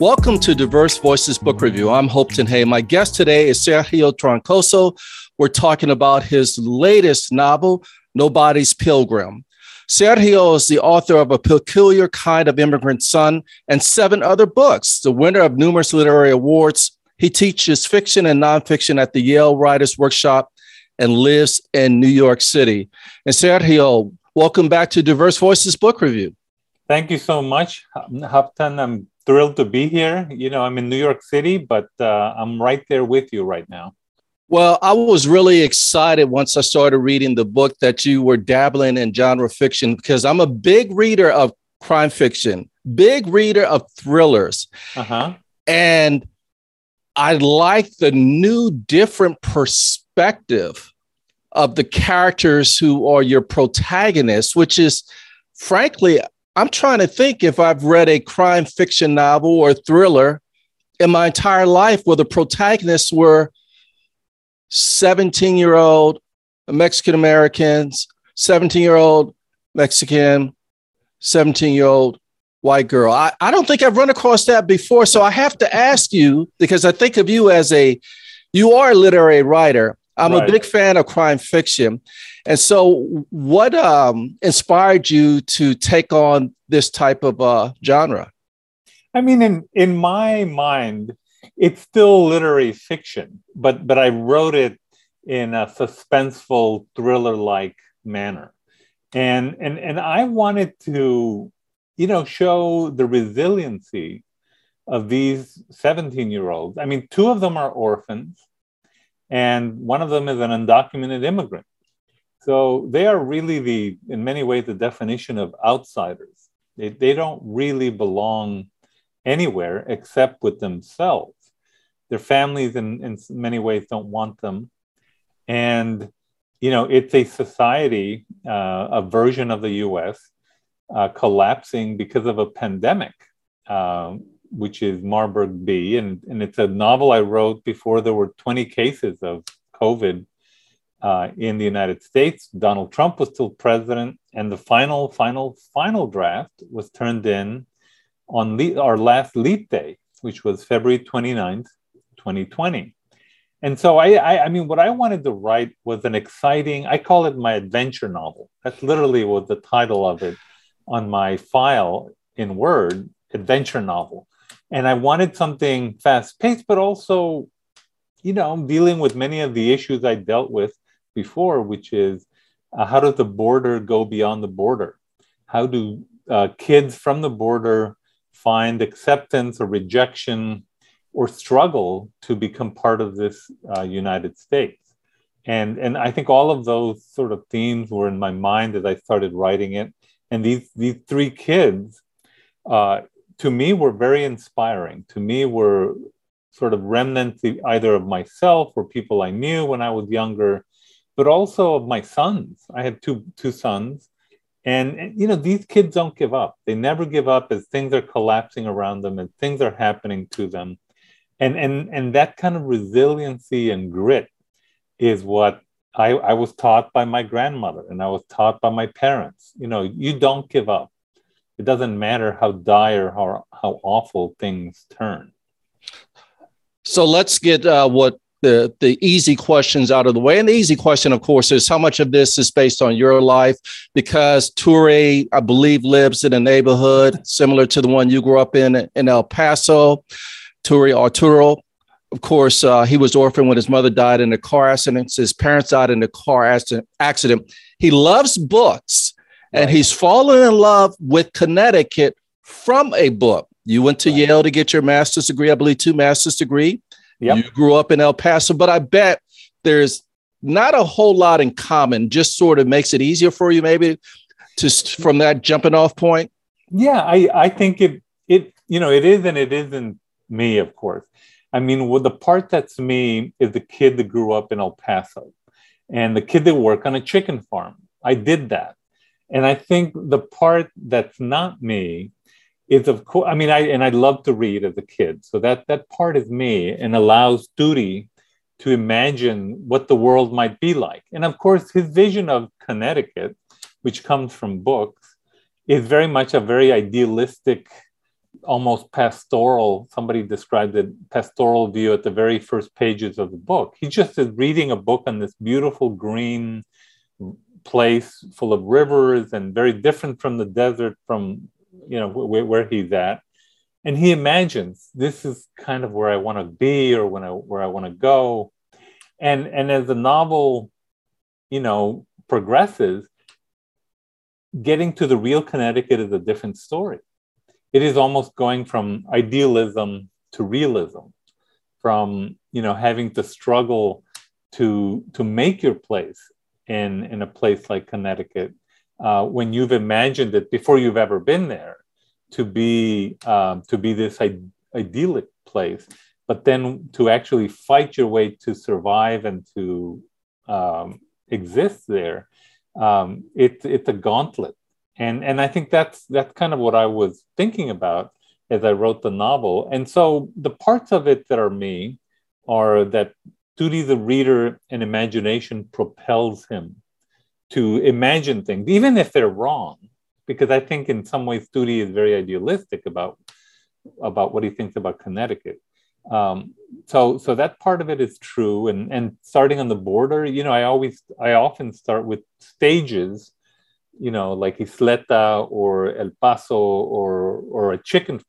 Welcome to Diverse Voices Book Review. I'm Hopeton Hay. My guest today is Sergio Troncoso. We're talking about his latest novel, Nobody's Pilgrim. Sergio is the author of A Peculiar Kind of Immigrant Son and seven other books, the winner of numerous literary awards. He teaches fiction and nonfiction at the Yale Writers Workshop and lives in New York City. And Sergio, welcome back to Diverse Voices Book Review. Thank you so much, Hopeton. I'm thrilled to be here. You know, I'm in New York City, but uh, I'm right there with you right now. Well, I was really excited once I started reading the book that you were dabbling in genre fiction because I'm a big reader of crime fiction, big reader of thrillers. Uh-huh. And I like the new, different perspective of the characters who are your protagonists, which is frankly, I'm trying to think if I've read a crime fiction novel or thriller in my entire life where the protagonists were 17 year old Mexican Americans, 17 year old Mexican, 17 year old white girl. I, I don't think I've run across that before. So I have to ask you because I think of you as a, you are a literary writer. I'm right. a big fan of crime fiction. And so, what um, inspired you to take on this type of uh, genre? I mean, in in my mind, it's still literary fiction, but but I wrote it in a suspenseful thriller-like manner, and and and I wanted to, you know, show the resiliency of these 17-year-olds. I mean, two of them are orphans, and one of them is an undocumented immigrant. So they are really the, in many ways, the definition of outsiders. They, they don't really belong anywhere except with themselves. Their families, in, in many ways, don't want them. And, you know, it's a society, uh, a version of the US, uh, collapsing because of a pandemic, uh, which is Marburg B. And, and it's a novel I wrote before there were 20 cases of COVID uh, in the United States. Donald Trump was still president, and the final, final, final draft was turned in on le- our last leap day, which was February 29th, 2020. And so I, I, I, mean, what I wanted to write was an exciting, I call it my adventure novel. That's literally what the title of it on my file in Word, adventure novel. And I wanted something fast paced, but also, you know, dealing with many of the issues I dealt with before, which is uh, how does the border go beyond the border? How do uh, kids from the border find acceptance or rejection or struggle to become part of this uh, United States? And, and I think all of those sort of themes were in my mind as I started writing it. And these, these three kids, uh, to me, were very inspiring. To me, were sort of remnants either of myself or people I knew when I was younger, but also of my sons. I have two two sons, and you know these kids don't give up. They never give up as things are collapsing around them and things are happening to them, and and and that kind of resiliency and grit is what I, I was taught by my grandmother and I was taught by my parents. You know, you don't give up. It doesn't matter how dire, how how awful things turn. So let's get uh, what the the easy questions out of the way. And the easy question, of course, is how much of this is based on your life? Because Turi, I believe, lives in a neighborhood similar to the one you grew up in in El Paso. Turi Arturo, of course, uh, he was orphaned when his mother died in a car accident. His parents died in a car accident. He loves books, and right. he's fallen in love with Connecticut from a book. You went to right. Yale to get your master's degree, I believe, two master's degree. Yep. You grew up in El Paso, but I bet there's not a whole lot in common. Just sort of makes it easier for you, maybe, to from that jumping off point. Yeah, I I think it it you know it is and it isn't me, of course. I mean, well, the part that's me is the kid that grew up in El Paso, and the kid that worked on a chicken farm. I did that, and I think the part that's not me is of course i mean i and i love to read as a kid so that that part is me and allows Turi to imagine what the world might be like. And of course, his vision of Connecticut, which comes from books, is very much a very idealistic, almost pastoral, somebody described it, pastoral view at the very first pages of the book. He just is reading a book on this beautiful green place full of rivers and very different from the desert from you know where, where he's at and he imagines this is kind of where I want to be or when I where I want to go. And and as the novel, you know, progresses, getting to the real Connecticut is a different story. It is almost going from idealism to realism, from you know having to struggle to to make your place in in a place like Connecticut uh, when you've imagined it before you've ever been there to be um, to be this idyllic place, but then to actually fight your way to survive and to um, exist there, um, it, it's a gauntlet. And and I think that's that's kind of what I was thinking about as I wrote the novel. And so the parts of it that are me are that Turi the reader and imagination propels him to imagine things, even if they're wrong because I think in some ways Turi is very idealistic about about what he thinks about Connecticut. Um, so so that part of it is true. And and starting on the border, you know, I always I often start with stages, you know, like Ysleta or El Paso or or a chicken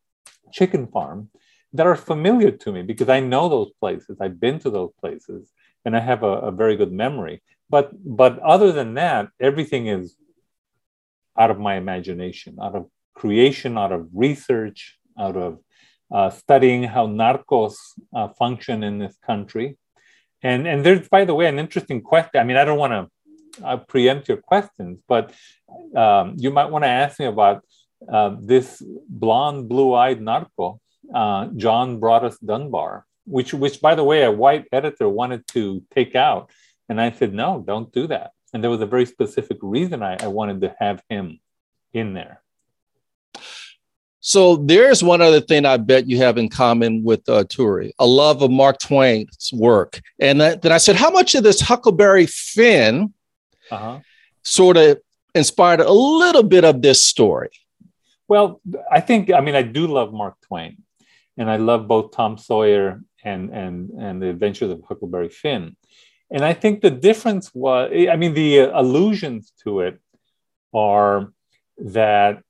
chicken farm that are familiar to me because I know those places. I've been to those places and I have a, a very good memory. But but other than that, everything is out of my imagination, out of creation, out of research, out of uh, studying how narcos uh, function in this country. And, and there's, by the way, an interesting question. I mean, I don't want to uh, preempt your questions, but um, you might want to ask me about uh, this blonde, blue eyed narco, uh, John Broadus Dunbar, which, which, by the way, a white editor wanted to take out. And I said, no, don't do that. And there was a very specific reason I, I wanted to have him in there. So there's one other thing I bet you have in common with uh, Turi, a love of Mark Twain's work. And that, then I said, how much of this Huckleberry Finn uh-huh. sort of inspired a little bit of this story? Well, I think, I mean, I do love Mark Twain, and I love both Tom Sawyer and and and the Adventures of Huckleberry Finn. And I think the difference was, I mean, the allusions to it are that,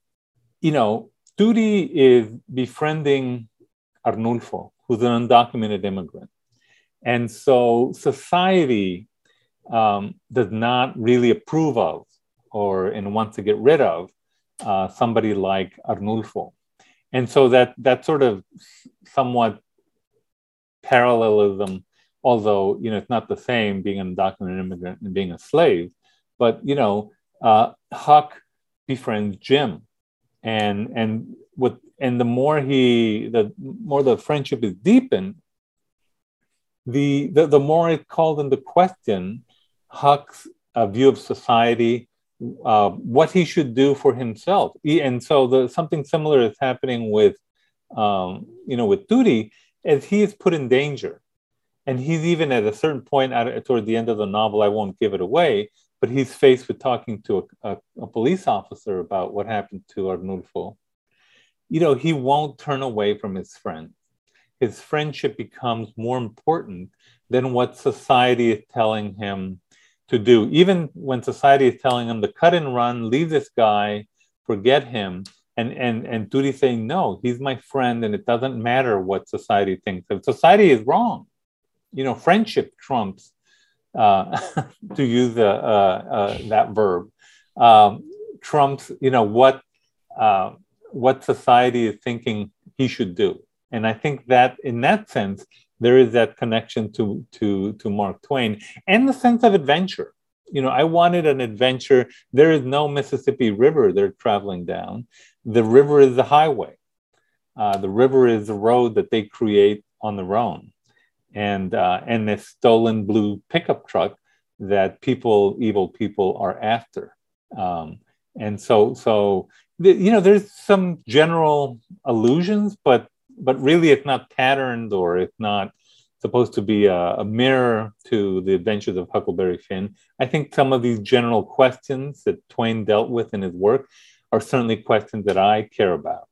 you know, Turi is befriending Arnulfo, who's an undocumented immigrant. And so society um, does not really approve of or and wants to get rid of uh, somebody like Arnulfo. And so that that sort of somewhat parallelism although you know it's not the same being an undocumented immigrant and being a slave but you know uh, huck befriends jim and and with and the more he the more the friendship is deepened the the, the more it called into question huck's uh, view of society uh, what he should do for himself. And so the something similar is happening with um, you know with Turi as he is put in danger. And he's even at a certain point at, toward the end of the novel i won't give it away but he's faced with talking to a, a, a police officer about what happened to arnulfo. You know he won't turn away from his friend. His friendship becomes more important than what society is telling him to do even when society is telling him to cut and run leave this guy forget him and and and Turi saying no he's my friend and it doesn't matter what society thinks if society is wrong you know, friendship trumps, uh, to use uh, uh, that verb, um, trumps, you know, what uh, what society is thinking he should do. And I think that in that sense, there is that connection to to to Mark Twain and the sense of adventure. You know, I wanted an adventure. There is no Mississippi River they're traveling down. The river is the highway. Uh, the river is the road that they create on their own and uh, and this stolen blue pickup truck that people, evil people, are after. Um, and so, so you know, there's some general allusions, but but really, it's not patterned or it's not supposed to be a, a, mirror to the adventures of Huckleberry Finn. I think some of these general questions that Twain dealt with in his work are certainly questions that I care about.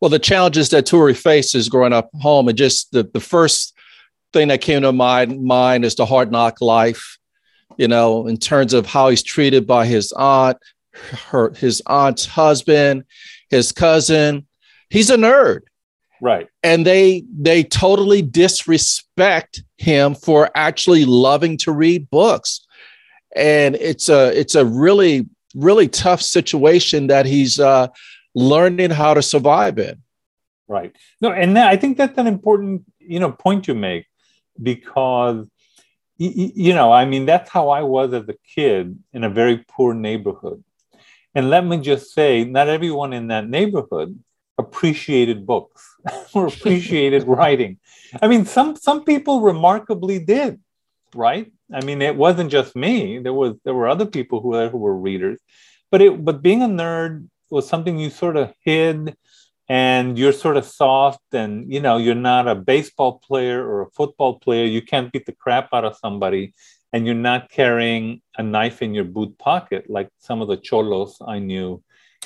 Well, the challenges that Turi faces growing up home, and just the, the first thing that came to my mind is the hard knock life, you know, in terms of how he's treated by his aunt, her his aunt's husband, his cousin. He's a nerd. Right. And they they totally disrespect him for actually loving to read books. And it's a it's a really really tough situation that he's uh, learning how to survive in. Right. No, and I think that's an important you know point you make because you know I mean that's how I was as a kid in a very poor neighborhood. And let me just say, not everyone in that neighborhood appreciated books or appreciated writing. I mean, some some people remarkably did, right? I mean, it wasn't just me. There was there were other people who, who were readers, but it but being a nerd was something you sort of hid, and you're sort of soft, and you know you're not a baseball player or a football player. You can't beat the crap out of somebody, and you're not carrying a knife in your boot pocket like some of the cholos I knew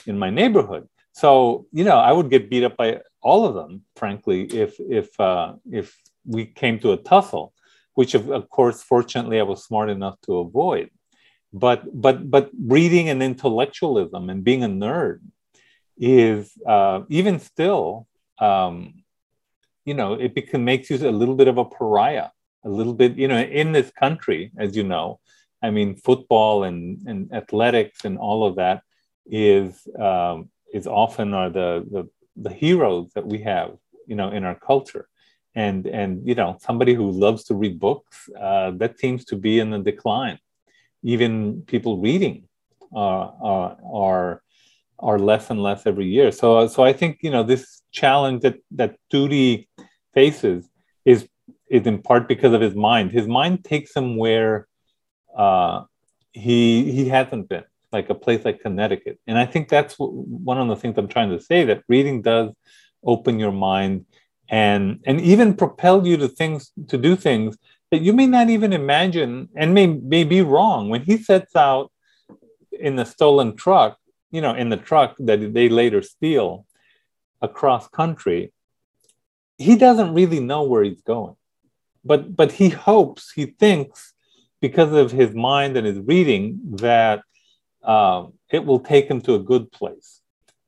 in my neighborhood. So you know, I would get beat up by all of them, frankly, if if uh, if we came to a tussle which of, of course, fortunately, I was smart enough to avoid. But but but reading and intellectualism and being a nerd is uh, even still, um, you know, it can makes you a little bit of a pariah, a little bit, you know, in this country, as you know. I mean, football and, and athletics and all of that is um, is often are the, the the heroes that we have, you know, in our culture. And and you know somebody who loves to read books uh, that seems to be in a decline. Even people reading uh, uh, are are less and less every year. So so i think you know this challenge that that Turi faces is is in part because of his mind. His mind takes him where uh, he he hasn't been like a place like connecticut. And i think that's one of the things i'm trying to say that reading does open your mind and and even propel you to things to do things that you may not even imagine and may, may be wrong. When he sets out in the stolen truck you know in the truck that they later steal across country he doesn't really know where he's going. But but he hopes he thinks because of his mind and his reading that um, it will take him to a good place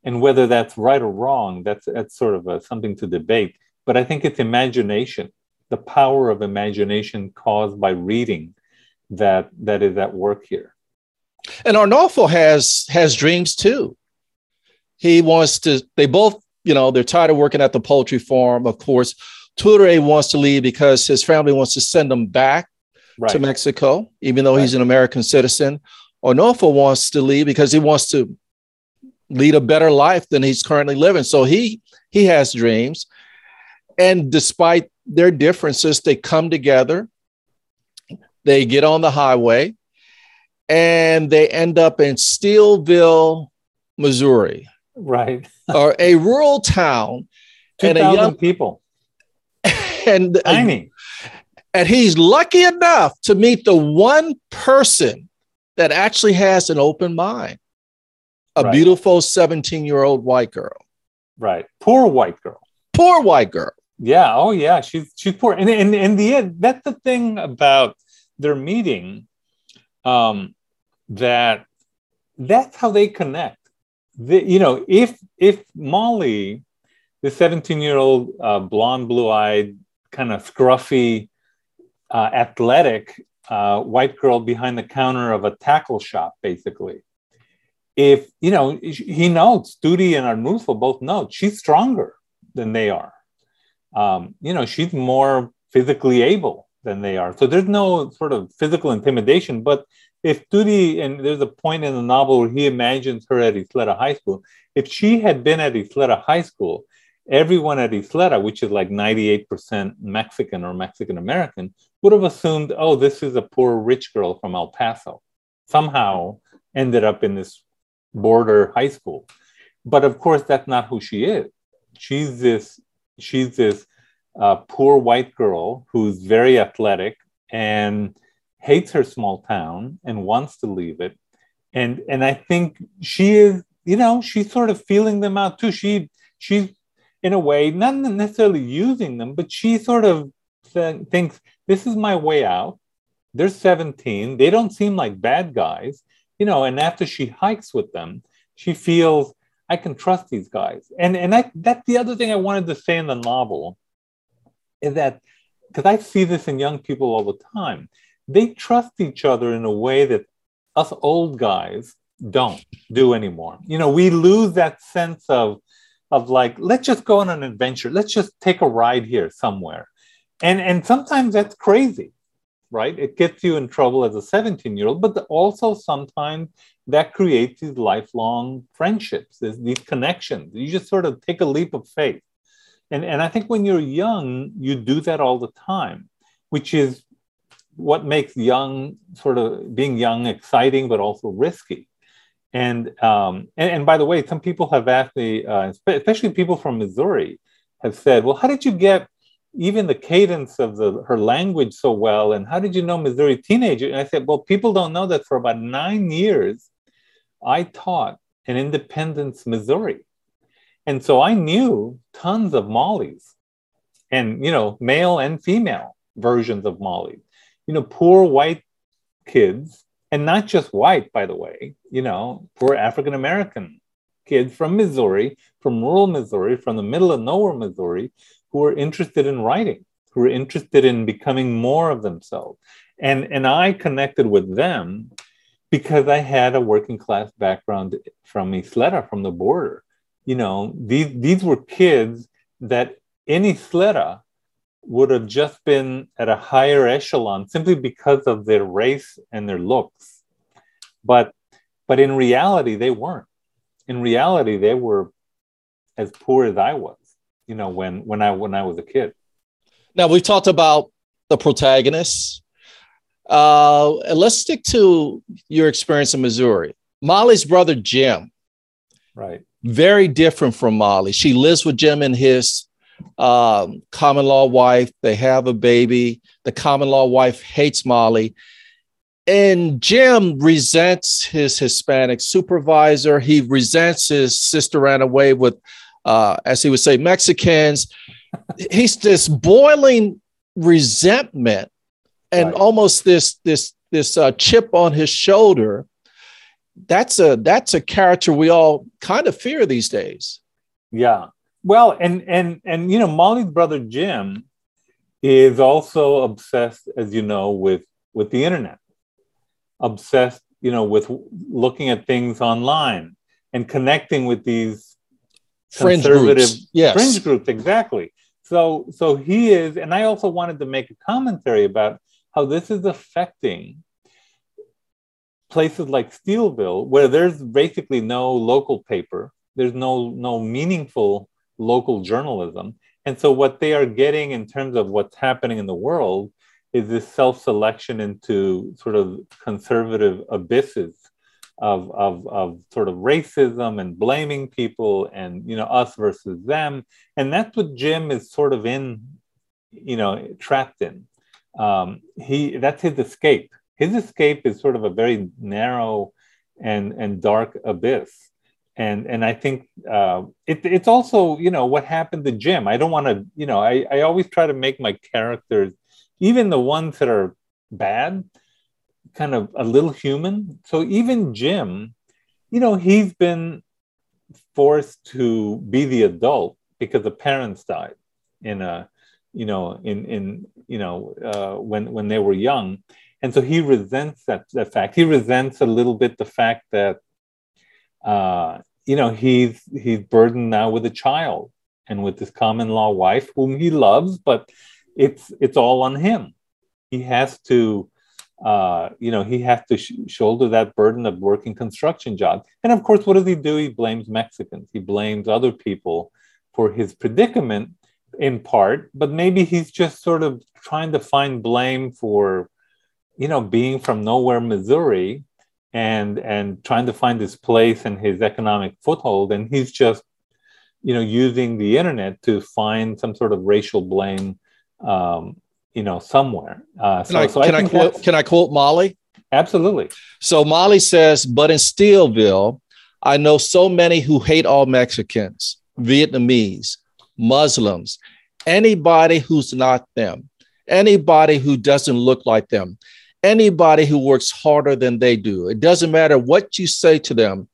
and whether that's right or wrong that's that's sort of a, something to debate but I think it's imagination, the power of imagination caused by reading that that is at work here. And Arnulfo has has dreams too. He wants to. They both, you know, they're tired of working at the poultry farm. Of course, Turi wants to leave because his family wants to send him back right. to Mexico, even though right. he's an American citizen. Arnulfo wants to leave because he wants to lead a better life than he's currently living. So he he has dreams. And despite their differences, they come together, they get on the highway, and they end up in Steelville, Missouri. Right. or a rural town. 2,000 and a young people. And tiny. And he's lucky enough to meet the one person that actually has an open mind a right. beautiful 17 year old white girl. Right. Poor white girl. Poor white girl. Yeah. Oh, yeah. She's she's poor, and in in the end, that's the thing about their meeting. Um, that that's how they connect. The, you know, if if Molly, the seventeen year old uh, blonde, blue eyed, kind of scruffy, uh, athletic white girl behind the counter of a tackle shop, basically. If you know, he knows Turi and Arnulfo both know she's stronger than they are um, you know, she's more physically able than they are. So there's no sort of physical intimidation. But if Turi, and there's a point in the novel where he imagines her at Ysleta High School, if she had been at Ysleta High School, everyone at Ysleta, which is like 98% Mexican or Mexican American, would have assumed, oh, this is a poor rich girl from El Paso. Somehow ended up in this border high school. But of course, that's not who she is. She's this she's this a poor white girl who's very athletic and hates her small town and wants to leave it. And and I think she is, you know, she's sort of feeling them out too. She she's in a way not necessarily using them, but she sort of th- thinks this is my way out. They're 17. They don't seem like bad guys, you know. And after she hikes with them, she feels I can trust these guys. And and I, that's the other thing I wanted to say in the novel is that because I see this in young people all the time, they trust each other in a way that us old guys don't do anymore. You know, we lose that sense of of like, let's just go on an adventure. Let's just take a ride here somewhere. And and sometimes that's crazy, right? It gets you in trouble as a 17 year old, but also sometimes that creates these lifelong friendships, these connections. You just sort of take a leap of faith. And, and I think when you're young, you do that all the time, which is what makes young sort of being young exciting, but also risky. And, um, and, and by the way, some people have asked me, uh, especially people from Missouri, have said, "Well, how did you get even the cadence of the her language so well? And how did you know Missouri teenager?" And I said, "Well, people don't know that for about nine years, I taught in Independence, Missouri. And so I knew tons of Mollies and, you know, male and female versions of Molly. You know, poor white kids, and not just white, by the way, you know, poor African American kids from Missouri, from rural Missouri, from the middle of nowhere, Missouri, who were interested in writing, who were interested in becoming more of themselves. And, and I connected with them because I had a working class background from Ysleta, from the border. You know, these, these were kids that in Ysleta would have just been at a higher echelon simply because of their race and their looks. But, but in reality, they weren't. In reality, they were as poor as I was, you know, when, when, I, when I was a kid. Now, we've talked about the protagonists uh, let's stick to your experience in Missouri. Molly's brother, Jim. Right. Very different from Molly. She lives with Jim and his um, common law wife. They have a baby. The common law wife hates Molly. And Jim resents his Hispanic supervisor. He resents his sister ran away with, uh, as he would say, Mexicans. He's this boiling resentment and right. almost this this this uh, chip on his shoulder that's a that's a character we all kind of fear these days yeah well and and and you know molly's brother jim is also obsessed as you know with with the internet obsessed you know with looking at things online and connecting with these fringe groups. Yes. fringe groups exactly so so he is and i also wanted to make a commentary about how this is affecting places like Steelville, where there's basically no local paper, there's no no meaningful local journalism, and so what they are getting in terms of what's happening in the world is this self-selection into sort of conservative abysses of, of, of sort of racism and blaming people and you know us versus them and that's what jim is sort of in you know trapped in um, he that's his escape. His escape is sort of a very narrow and and dark abyss. And and I think uh, it, it's also you know what happened to Jim. I don't want to you know I, I always try to make my characters, even the ones that are bad, kind of a little human. So even Jim, you know, he's been forced to be the adult because the parents died in a you know, in in you know uh, when when they were young, and so he resents that fact. He resents a little bit the fact that uh, you know he's he's burdened now with a child and with this common law wife whom he loves, but it's it's all on him. He has to. Uh, you know, he has to sh- shoulder that burden of working construction jobs. And of course, what does he do? He blames Mexicans. He blames other people for his predicament in part, but maybe he's just sort of trying to find blame for, you know, being from nowhere, Missouri, and and trying to find his place and his economic foothold, and he's just, you know, using the internet to find some sort of racial blame, um, you know, somewhere. Uh, so, can I, so I, can I quote, can I quote Molly? Absolutely. So Molly says, but in Steelville, I know so many who hate all Mexicans, Vietnamese, Muslims, anybody who's not them, anybody who doesn't look like them, anybody who works harder than they do. It doesn't matter what you say to them,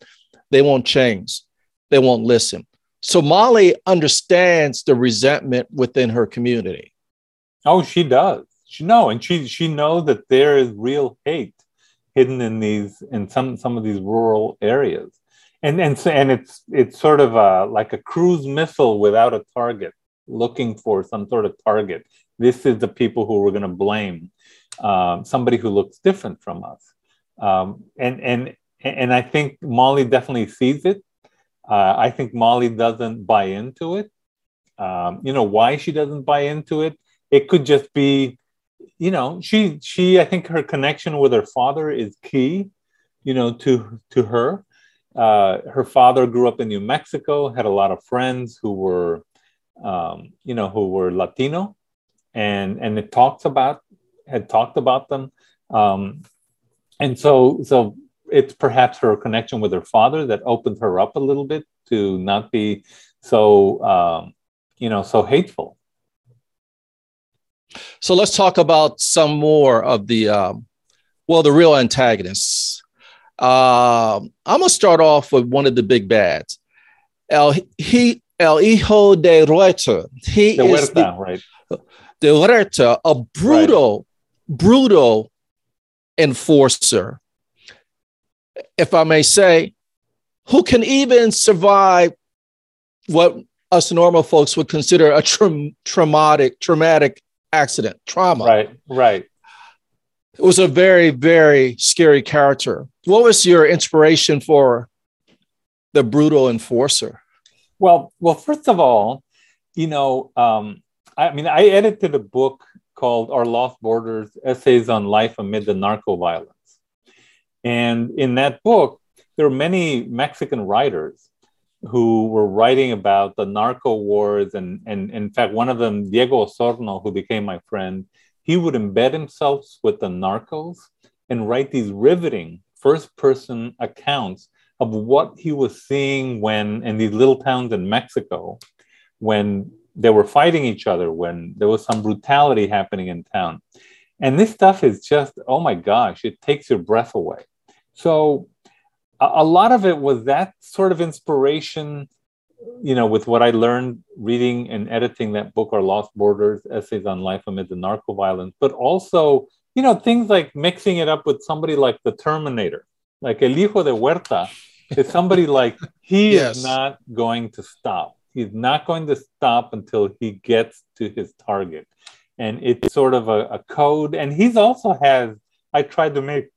they won't change, they won't listen. So Molly understands the resentment within her community. Oh, she does. She know, and she she knows that there is real hate hidden in these in some some of these rural areas, and and and it's it's sort of a, like a cruise missile without a target, looking for some sort of target. This is the people who we're going to blame, um, somebody who looks different from us, um, and and and I think Molly definitely sees it. Uh, I think Molly doesn't buy into it. Um, you know why she doesn't buy into it? It could just be, you know, she she I think her connection with her father is key, you know, to to her. Uh, her father grew up in New Mexico, had a lot of friends who were, um, you know, who were Latino, and and it talks about had talked about them, um, and so so it's perhaps her connection with her father that opened her up a little bit to not be so um, you know so hateful so let's talk about some more of the um, well the real antagonists uh, i'm going to start off with one of the big bads el he el hijo de Reuter. he the is Huerta, the, right the Huerta, a brutal right. brutal enforcer if I may say, who can even survive what us normal folks would consider a tra- traumatic traumatic accident trauma. Right, right. It was a very very scary character. What was your inspiration for the brutal enforcer? Well, well, first of all, you know, um, I mean, I edited a book called Our Lost Borders: Essays on Life Amid the Narco Violence and in that book, there are many Mexican writers who were writing about the narco wars. And, and in fact, one of them, Diego Osorno, who became my friend, he would embed himself with the narcos and write these riveting first person accounts of what he was seeing when in these little towns in Mexico, when they were fighting each other, when there was some brutality happening in town. And this stuff is just, oh my gosh, it takes your breath away. So a, a lot of it was that sort of inspiration, you know, with what I learned reading and editing that book, Our Lost Borders, Essays on Life Amid the Narco Violence, but also, you know, things like mixing it up with somebody like the Terminator, like El Hijo de Huerta is somebody like, he yes. is not going to stop. He's not going to stop until he gets to his target. And it's sort of a, a code. And he's also has, I tried to make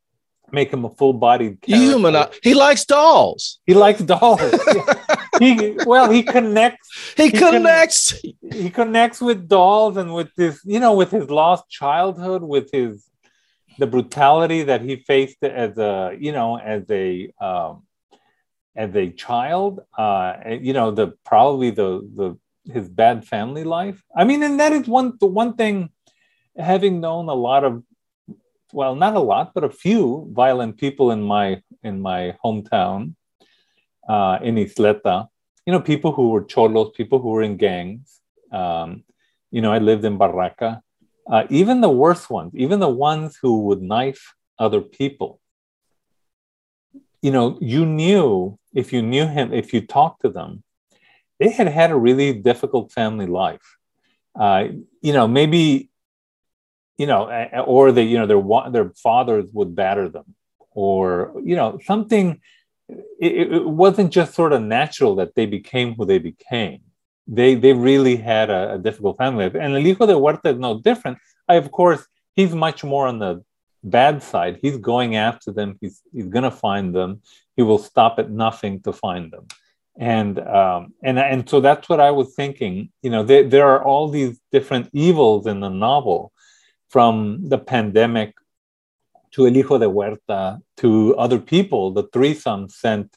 make him a full-bodied human. He likes dolls. He likes dolls. he well, he connects. He, he connects. Con- he connects with dolls and with this, you know, with his lost childhood, with his the brutality that he faced as a, you know, as a um, as a child. Uh, you know, the probably the the his bad family life. I mean, and that is one the one thing. Having known a lot of well, not a lot, but a few violent people in my in my hometown uh, in Ysleta. You know, people who were cholos, people who were in gangs. Um, you know, I lived in Barraca. Uh, even the worst ones, even the ones who would knife other people. You know, you knew if you knew him, if you talked to them, they had had a really difficult family life. Uh, you know, maybe you know, or they, you know, their their fathers would batter them, or you know, something. It, it wasn't just sort of natural that they became who they became. They they really had a, a difficult family life, and El Hijo de Huerta is no different. I, of course, he's much more on the bad side. He's going after them. He's he's gonna find them. He will stop at nothing to find them and um, and and so that's what I was thinking. You know, there, there are all these different evils in the novel, from the pandemic to El Hijo de Huerta to other people, the threesome sent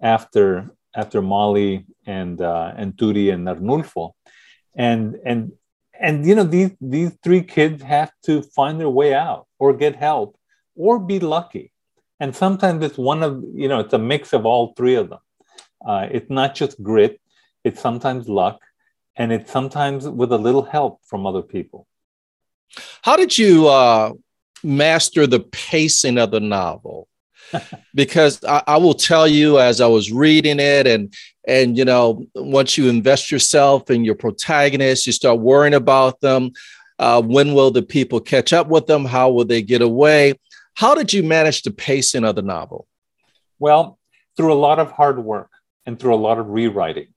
after after Molly and uh, and Turi and Arnulfo, and and and you know these these three kids have to find their way out or get help or be lucky. And sometimes it's one of you know it's a mix of all three of them. Uh, it's not just grit it's sometimes luck and it's sometimes with a little help from other people how did you uh, master the pacing of the novel? Because I, I, will tell you as I was reading it and and you know once you invest yourself in your protagonist you start worrying about them uh, when will the people catch up with them? How will they get away? How did you manage the pacing of the novel? Well through a lot of hard work and through a lot of rewriting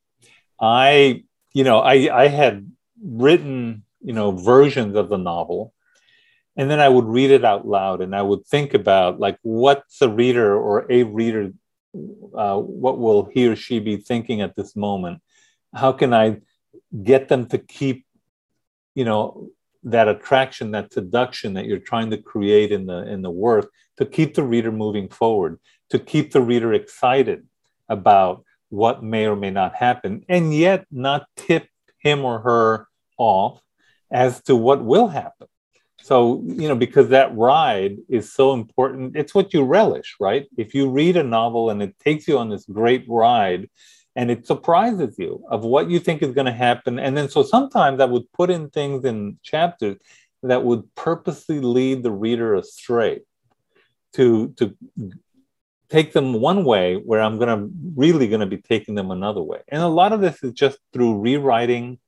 i you know i i had written you know versions of the novel and then i would read it out loud and i would think about like what's the reader or a reader uh, what will he or she be thinking at this moment? How can i get them to keep you know that attraction that seduction that you're trying to create in the in the work to keep the reader moving forward to keep the reader excited about what may or may not happen and yet not tip him or her off as to what will happen so, you know, because that ride is so important, it's what you relish, right? If you read a novel and it takes you on this great ride and it surprises you of what you think is going to happen. And then, so sometimes I would put in things in chapters that would purposely lead the reader astray to, to take them one way where I'm going to really going to be taking them another way. And a lot of this is just through rewriting,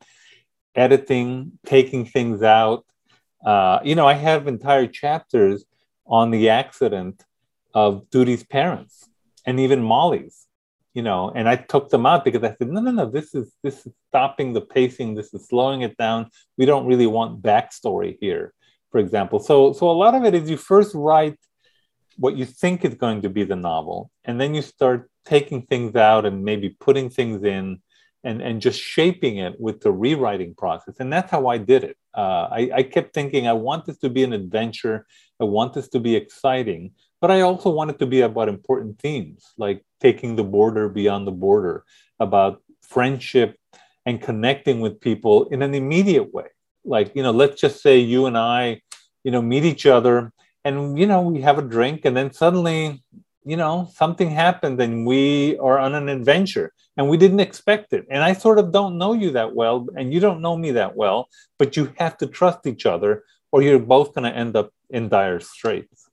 editing, taking things out uh, you know, I have entire chapters on the accident of Turi's parents and even Molly's, you know, and I took them out because I said, no, no, no, this is this is stopping the pacing, this is slowing it down. We don't really want backstory here, for example. So so a lot of it is you first write what you think is going to be the novel, and then you start taking things out and maybe putting things in and, and just shaping it with the rewriting process. And that's how I did it. Uh, I, I kept thinking, I want this to be an adventure. I want this to be exciting, but I also want it to be about important themes like taking the border beyond the border, about friendship and connecting with people in an immediate way. Like, you know, let's just say you and I, you know, meet each other and, you know, we have a drink and then suddenly you know, something happened and we are on an adventure and we didn't expect it. And I sort of don't know you that well and you don't know me that well, but you have to trust each other or you're both going to end up in dire straits.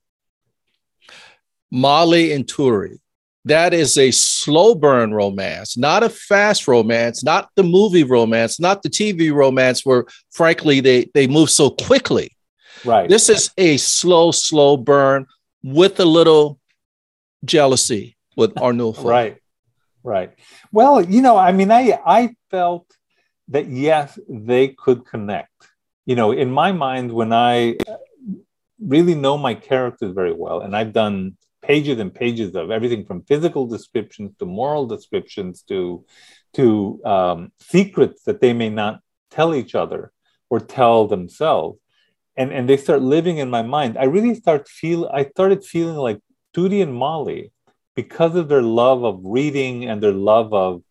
Molly and Turi. That is a slow burn romance, not a fast romance, not the movie romance, not the TV romance where, frankly, they, they move so quickly. Right. This is a slow, slow burn with a little jealousy with Arnulfo. right, right. Well, you know, I mean, I I felt that yes, they could connect. You know, in my mind, when I really know my characters very well, and I've done pages and pages of everything from physical descriptions to moral descriptions to to um, secrets that they may not tell each other or tell themselves and and they start living in my mind i really start feel i started feeling like Turi and Molly, because of their love of reading and their love of,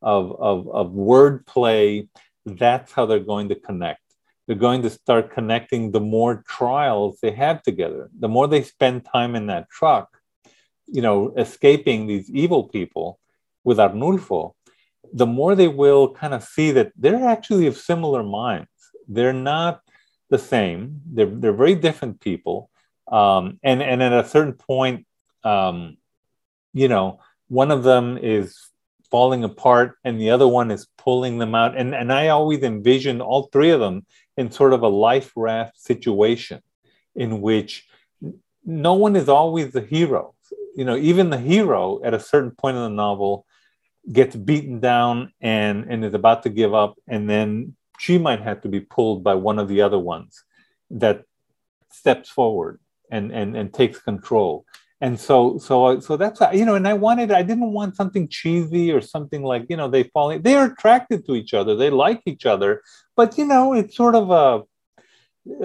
of, of, of wordplay, that's how they're going to connect. They're going to start connecting the more trials they have together. The more they spend time in that truck, you know, escaping these evil people with Arnulfo, the more they will kind of see that they're actually of similar minds. They're not the same. They're, they're very different people. Um, and, and at a certain point, um, you know, one of them is falling apart and the other one is pulling them out. And, and I always envision all three of them in sort of a life raft situation in which no one is always the hero. You know, even the hero at a certain point in the novel gets beaten down and, and is about to give up. And then she might have to be pulled by one of the other ones that steps forward and, and, and takes control and so so so that's you know and i wanted i didn't want something cheesy or something like you know they fall they are attracted to each other they like each other but you know it's sort of a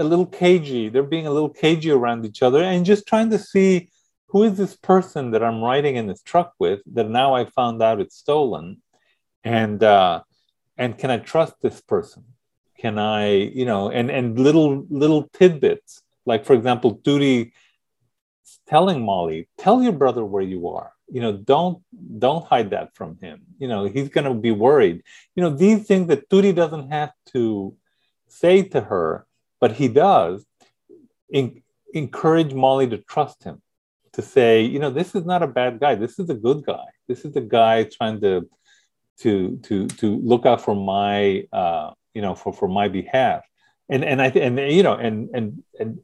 a little cagey they're being a little cagey around each other and just trying to see who is this person that I'm riding in this truck with that now I found out it's stolen, and uh, and can I trust this person? Can I, you know, and and little little tidbits like for example, Turi telling Molly, tell your brother where you are. You know, don't don't hide that from him. You know, he's going to be worried. You know, these things that Turi doesn't have to say to her, but he does. In, encourage Molly to trust him, to say, you know, this is not a bad guy. This is a good guy. This is a guy trying to to to to look out for my uh, you know for for my behalf. And and I and you know and and and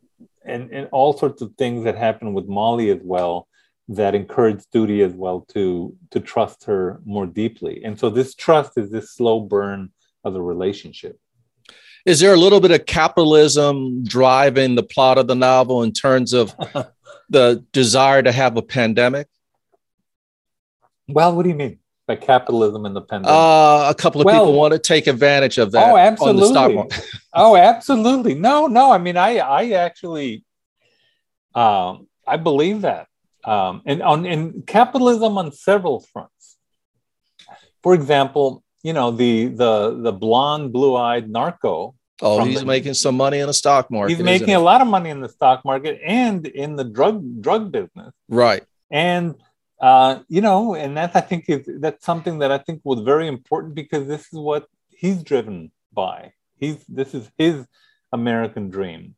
and, and all sorts of things that happen with Molly as well that encourage Turi as well to to trust her more deeply. And so this trust is this slow burn of the relationship. Is there a little bit of capitalism driving the plot of the novel in terms of the desire to have a pandemic? Well, what do you mean by capitalism and the pandemic? Uh, a couple of well, people want to take advantage of that. Oh, absolutely. oh, absolutely. No, no. I mean, I, I actually, um, I believe that, um, and on in capitalism on several fronts. For example, you know the the the blonde, blue-eyed narco. Oh, he's the, making some money in the stock market. He's making a lot of money in the stock market and in the drug drug business. Right. And uh, you know, and that I think is that's something that I think was very important because this is what he's driven by. He's this is his American dream,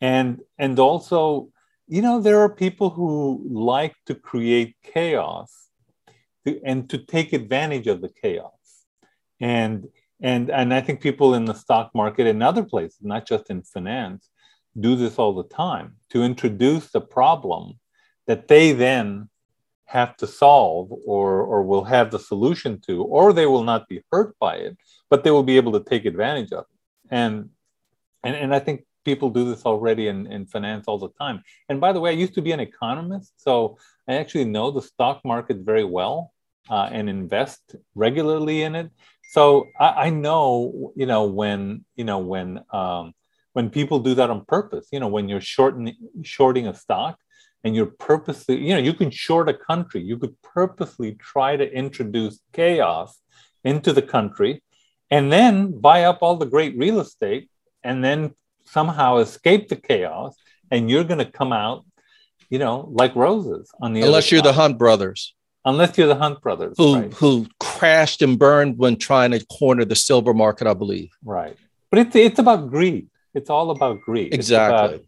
and and also, you know, there are people who like to create chaos, to, and to take advantage of the chaos, and and and I think people in the stock market and other places, not just in finance, do this all the time to introduce the problem that they then have to solve or, or will have the solution to, or they will not be hurt by it, but they will be able to take advantage of it. And, and, and I think people do this already in, in finance all the time. And by the way, I used to be an economist, so I actually know the stock market very well uh, and invest regularly in it. So I, I, know, you know, when, you know, when, um, when people do that on purpose, you know, when you're shorting, shorting a stock, and you're purposely, you know, you can short a country. You could purposely try to introduce chaos into the country and then buy up all the great real estate and then somehow escape the chaos. And you're going to come out, you know, like roses on the Unless you're the Hunt brothers. Unless you're the Hunt brothers. Who, right. who crashed and burned when trying to corner the silver market, I believe. Right. But it's, it's about greed. It's all about greed. Exactly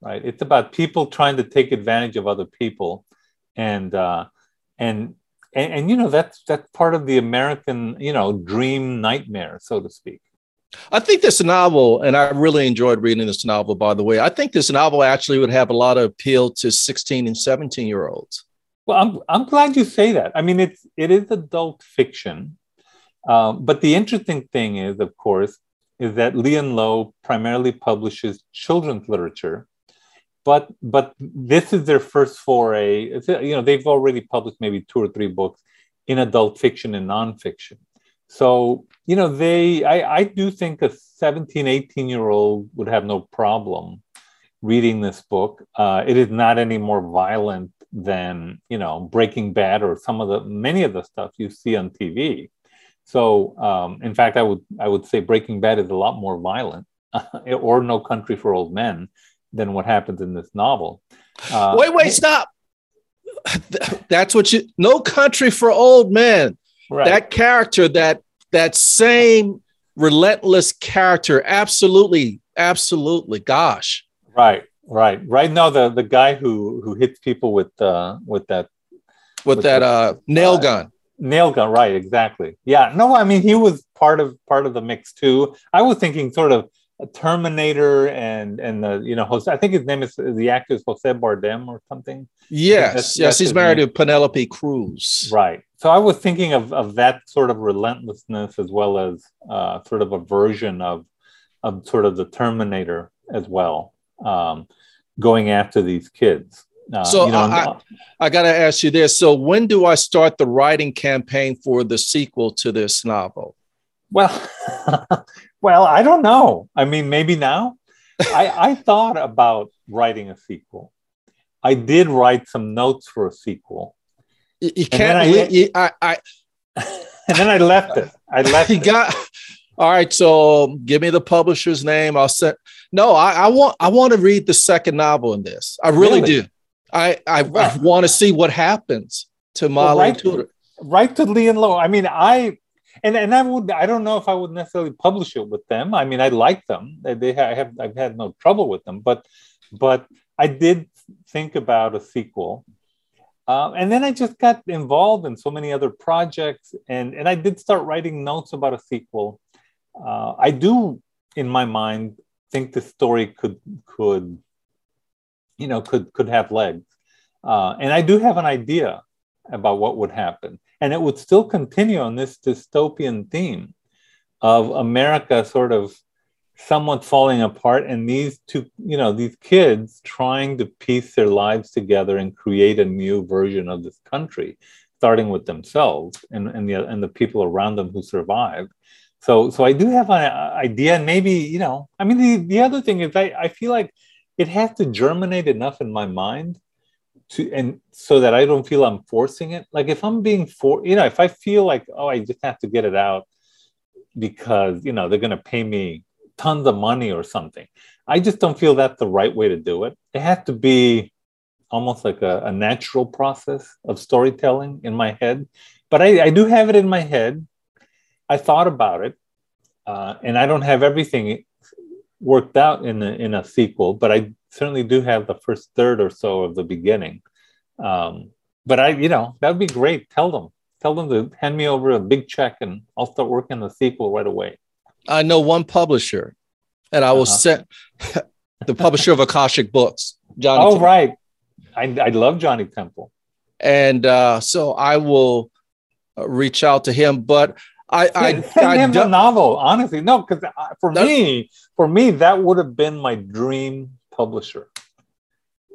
right? It's about people trying to take advantage of other people, and uh, and, and and you know that's that's part of the American you know dream nightmare, so to speak. I think this novel, and I really enjoyed reading this novel, by the way. I think this novel actually would have a lot of appeal to 16 and 17 year olds. Well, I'm, I'm glad you say that. I mean, it's, it is adult fiction. Um, but the interesting thing is, of course, is that Lee and Low primarily publishes children's literature but but this is their first foray. It's, you know, they've already published maybe two or three books in adult fiction and nonfiction. So, you know, they I, I do think a 17, 18 year old would have no problem reading this book. Uh, it is not any more violent than, you know, Breaking Bad or some of the many of the stuff you see on TV. So, um, in fact, I would I would say Breaking Bad is a lot more violent, or No Country for Old Men than what happens in this novel. Uh, wait, wait, stop. That's what you. No Country for Old Men. Right. That character, that that same relentless character, absolutely, absolutely. Gosh. Right, right, right. No, the the guy who who hits people with uh with that with, with that the, uh nail uh, gun. Nail gun, right? Exactly. Yeah. No, I mean he was part of part of the mix too. I was thinking sort of Terminator and and the you know Jose, I think his name is the actor is Jose Bardem or something. Yes, that's, yes, that's he's married name. to Penelope Cruz. Right. So I was thinking of of that sort of relentlessness as well as uh, sort of a version of of sort of the Terminator as well, um, going after these kids. Uh, so you know, I, I got to ask you this. So when do I start the writing campaign for the sequel to this novel? Well, well, I don't know. I mean, maybe now. I, I thought about writing a sequel, I did write some notes for a sequel. You, you can't. I, you, I, I and then I left it. I left. you it. got. All right, so um, give me the publisher's name. I'll send. No, I, I want. I want to read the second novel in this. I really, really? do. I I, I want to see what happens to Molly well, right, Turi. Right to Lee and Low. I mean, I and and I would. I don't know if I would necessarily publish it with them. I mean, I like them. They. I have. I've had no trouble with them. But but I did think about a sequel. Um, and then I just got involved in so many other projects, and, and I did start writing notes about a sequel. Uh, I do, in my mind, think the story could could you know could could have legs, uh, and I do have an idea about what would happen, and it would still continue on this dystopian theme of America sort of somewhat falling apart and these two you know these kids trying to piece their lives together and create a new version of this country starting with themselves and, and the and the people around them who survived. So so i do have an uh, idea and maybe you know i mean the, the other thing is I, I feel like it has to germinate enough in my mind to and so that i don't feel i'm forcing it like if i'm being for you know if i feel like oh i just have to get it out because you know they're going to pay me tons of money or something. I just don't feel that's the right way to do it. It has to be almost like a, a natural process of storytelling in my head. But I, I, do have it in my head. I thought about it, uh, and I don't have everything worked out in a, in a sequel, but I certainly do have the first third or so of the beginning. Um, but I, you know, that would be great. Tell them, tell them to hand me over a big check, and I'll start working on the sequel right away. I know one publisher, and I will uh-huh. send the publisher of Akashic Books, Johnny. Oh, Temple. right. I, I love Johnny Temple. And uh, so I will uh, reach out to him, but I, I send I, him I, the novel. Honestly, no, because uh, for me, for me, that would have been my dream publisher.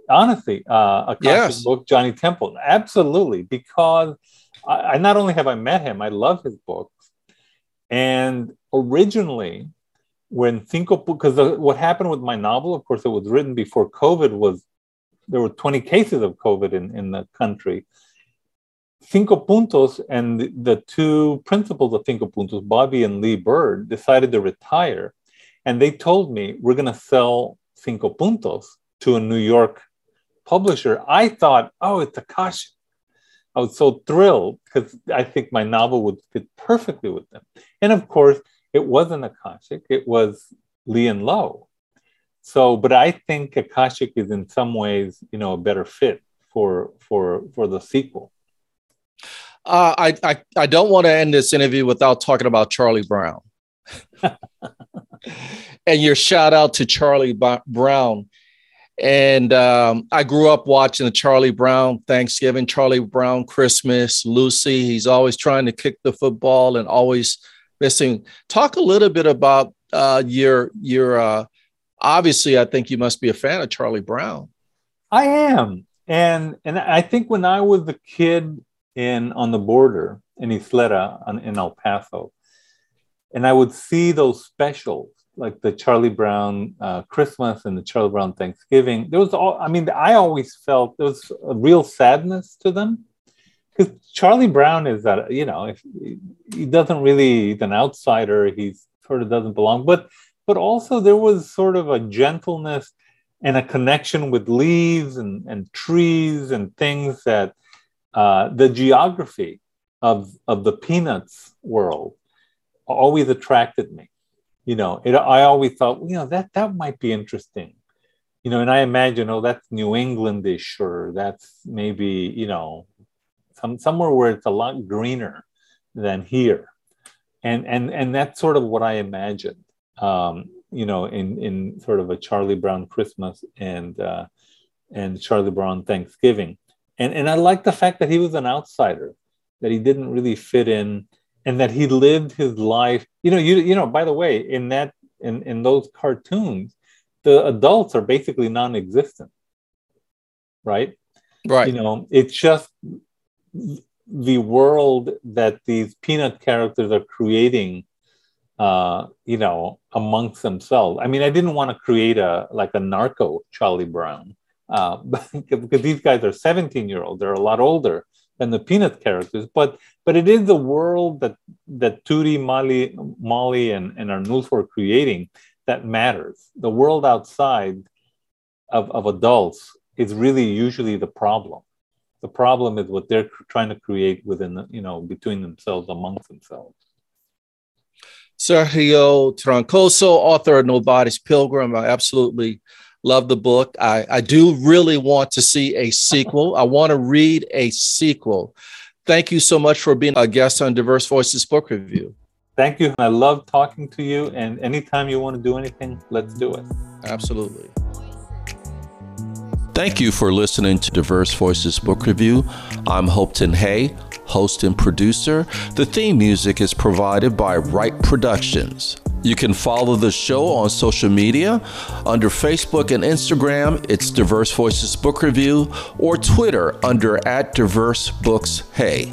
Honestly, uh, Akashic yes. book, Johnny Temple, absolutely, because I, I not only have I met him, I love his books, and originally, when Cinco, because what happened with my novel, of course, it was written before COVID was, there were 20 cases of COVID in, in the country. Cinco Puntos and the, the two principals of Cinco Puntos, Bobby and Lee Byrd, decided to retire. And they told me, we're going to sell Cinco Puntos to a New York publisher. I thought, oh, it's Akashic. I was so thrilled because I think my novel would fit perfectly with them. And of course, it wasn't Akashic, it was Lee and Low. So, but I think Akashic is in some ways, you know, a better fit for for for the sequel. Uh, I, I I don't want to end this interview without talking about Charlie Brown. and your shout out to Charlie B- Brown and um, I grew up watching the Charlie Brown Thanksgiving, Charlie Brown Christmas, Lucy. He's always trying to kick the football and always missing. Talk a little bit about uh, your your. Uh, obviously, I think you must be a fan of Charlie Brown. I am, and and I think when I was a kid in on the border in Ysleta in El Paso, and I would see those specials like the Charlie Brown uh, Christmas and the Charlie Brown Thanksgiving. There was all, I mean, I always felt there was a real sadness to them. Because Charlie Brown is that, you know, if he doesn't really, he's an outsider, he sort of doesn't belong, but, but also there was sort of a gentleness and a connection with leaves and, and trees and things that uh, the geography of, of the peanuts world always attracted me you know, it, I always thought, you know, that that might be interesting, you know, and I imagine, oh, that's New Englandish, or that's maybe, you know, some somewhere where it's a lot greener than here, and and and that's sort of what I imagined, um, you know, in in sort of a Charlie Brown Christmas and uh, and Charlie Brown Thanksgiving, and and I like the fact that he was an outsider, that he didn't really fit in and that he lived his life you know you you know by the way in that in in those cartoons the adults are basically non-existent right? Right. You know it's just the world that these peanut characters are creating uh you know amongst themselves. I mean i didn't want to create a like a narco charlie brown uh, because these guys are 17 year olds. They're a lot older than the Peanut characters, but but it is the world that that Turi, Molly, Molly, and, and Arnulfo are creating that matters. The world outside of, of adults is really usually the problem. The problem is what they're trying to create within, the, you know, between themselves, amongst themselves. Sergio Troncoso, author of Nobody's Pilgrim. I absolutely love the book. I, I do really want to see a sequel. I want to read a sequel. Thank you so much for being a guest on Diverse Voices Book Review. Thank you. I love talking to you. And anytime you want to do anything, let's do it. Absolutely. Thank you for listening to Diverse Voices Book Review. I'm Hopeton Hay, host and producer. The theme music is provided by Wright Productions. You can follow the show on social media under Facebook and Instagram, it's Diverse Voices Book Review, or Twitter under at Diverse Books Hay.